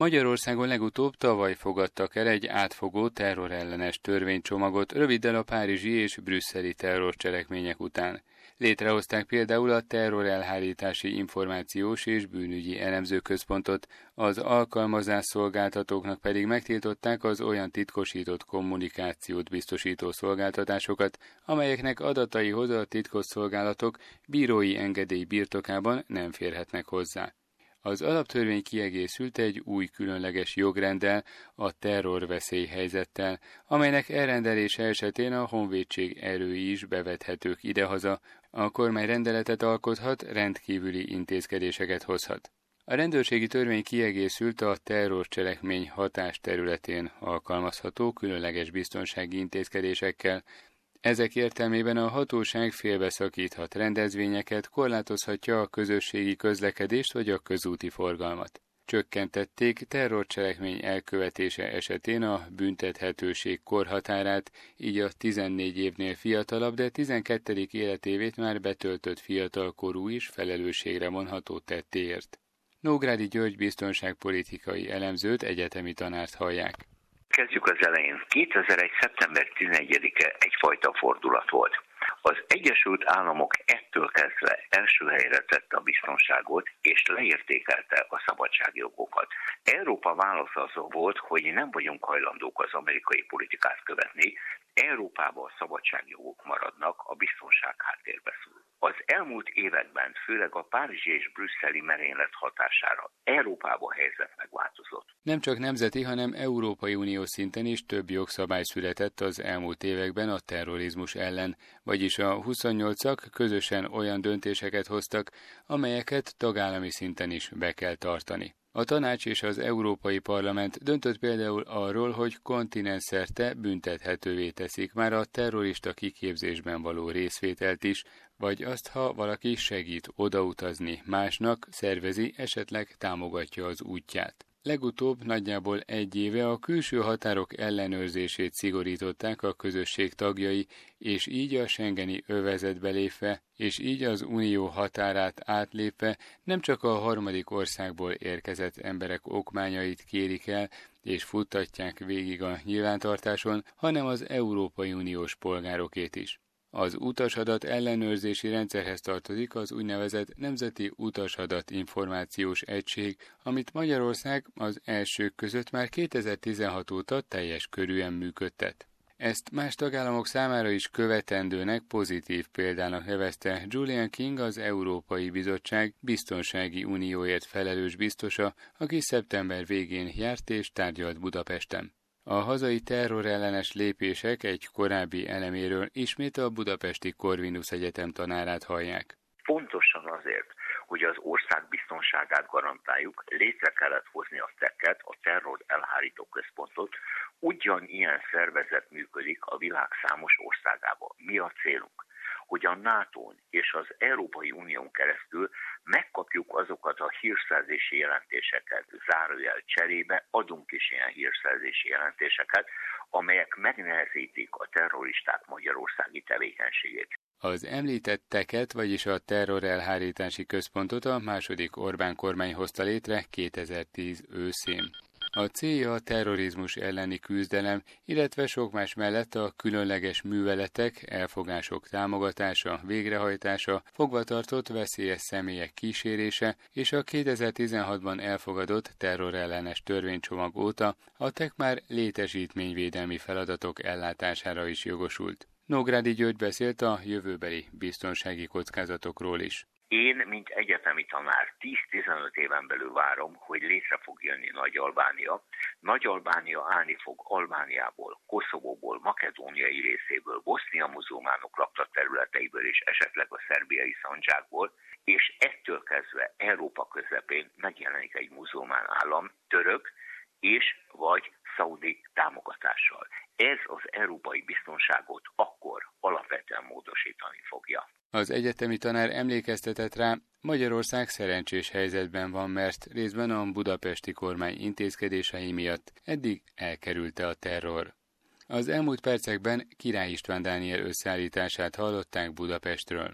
Magyarországon legutóbb tavaly fogadtak el egy átfogó terrorellenes törvénycsomagot röviddel a párizsi és brüsszeli terrorcselekmények után. Létrehozták például a terrorelhárítási információs és bűnügyi elemzőközpontot, az alkalmazás szolgáltatóknak pedig megtiltották az olyan titkosított kommunikációt biztosító szolgáltatásokat, amelyeknek adataihoz a titkos szolgálatok bírói engedély birtokában nem férhetnek hozzá. Az alaptörvény kiegészült egy új különleges jogrenddel, a terrorveszélyhelyzettel, amelynek elrendelése esetén a honvédség erői is bevethetők idehaza, a kormány rendeletet alkothat, rendkívüli intézkedéseket hozhat. A rendőrségi törvény kiegészült a terrorcselekmény hatás területén alkalmazható különleges biztonsági intézkedésekkel, ezek értelmében a hatóság félbeszakíthat rendezvényeket, korlátozhatja a közösségi közlekedést vagy a közúti forgalmat. Csökkentették terrorcselekmény elkövetése esetén a büntethetőség korhatárát, így a 14 évnél fiatalabb, de 12. életévét már betöltött fiatalkorú is felelősségre vonható tettéért. Nógrádi György biztonságpolitikai elemzőt egyetemi tanárt hallják. Kezdjük az elején. 2001. szeptember 11-e egyfajta fordulat volt. Az Egyesült Államok ettől kezdve első helyre tette a biztonságot, és leértékelte a szabadságjogokat. Európa válasza az volt, hogy nem vagyunk hajlandók az amerikai politikát követni, Európában a szabadságjogok maradnak, a biztonság háttérbe szól. Az elmúlt években, főleg a párizsi és brüsszeli merénylet hatására Európában helyzet megváltozott. Nem csak nemzeti, hanem Európai Unió szinten is több jogszabály született az elmúlt években a terrorizmus ellen, vagyis a 28-ak közösen olyan döntéseket hoztak, amelyeket tagállami szinten is be kell tartani. A tanács és az Európai Parlament döntött például arról, hogy kontinenszerte büntethetővé teszik már a terrorista kiképzésben való részvételt is, vagy azt, ha valaki segít odautazni másnak, szervezi, esetleg támogatja az útját. Legutóbb nagyjából egy éve a külső határok ellenőrzését szigorították a közösség tagjai, és így a Schengeni övezetbe lépve, és így az unió határát átlépve nem csak a harmadik országból érkezett emberek okmányait kérik el, és futtatják végig a nyilvántartáson, hanem az Európai Uniós polgárokét is. Az utasadat ellenőrzési rendszerhez tartozik az úgynevezett Nemzeti Utasadat Információs Egység, amit Magyarország az elsők között már 2016 óta teljes körűen működtet. Ezt más tagállamok számára is követendőnek pozitív példának nevezte Julian King az Európai Bizottság Biztonsági Unióért felelős biztosa, aki szeptember végén járt és tárgyalt Budapesten. A hazai terrorellenes lépések egy korábbi eleméről ismét a Budapesti Corvinus Egyetem tanárát hallják. Pontosan azért, hogy az ország biztonságát garantáljuk, létre kellett hozni a szeket, a terror elhárító központot, ugyanilyen szervezet működik a világ számos országában. Mi a célunk? Hogy a nato és az Európai Unión keresztül megkapjuk azokat a hírszerzési jelentéseket, zárójel cserébe adunk is ilyen hírszerzési jelentéseket, amelyek megnehezítik a terroristák magyarországi tevékenységét. Az említetteket, vagyis a terrorelhárítási központot a második Orbán kormány hozta létre 2010 őszén. A célja a terrorizmus elleni küzdelem, illetve sok más mellett a különleges műveletek, elfogások támogatása, végrehajtása, fogvatartott veszélyes személyek kísérése és a 2016-ban elfogadott terrorellenes törvénycsomag óta a TEK már létesítményvédelmi feladatok ellátására is jogosult. Nógrádi György beszélt a jövőbeli biztonsági kockázatokról is. Én, mint egyetemi tanár, 10-15 éven belül várom, hogy létre fog jönni Nagy-Albánia. Nagy-Albánia állni fog Albániából, Koszovóból, Makedóniai részéből, Bosznia muzulmánok lakta területeiből és esetleg a szerbiai szandzsákból, és ettől kezdve Európa közepén megjelenik egy muzulmán állam, török, és vagy szaudi támogatással. Ez az európai biztonságot akkor alapvetően módosítani fogja. Az egyetemi tanár emlékeztetett rá, Magyarország szerencsés helyzetben van, mert részben a budapesti kormány intézkedései miatt eddig elkerülte a terror. Az elmúlt percekben Király István Dániel összeállítását hallották Budapestről.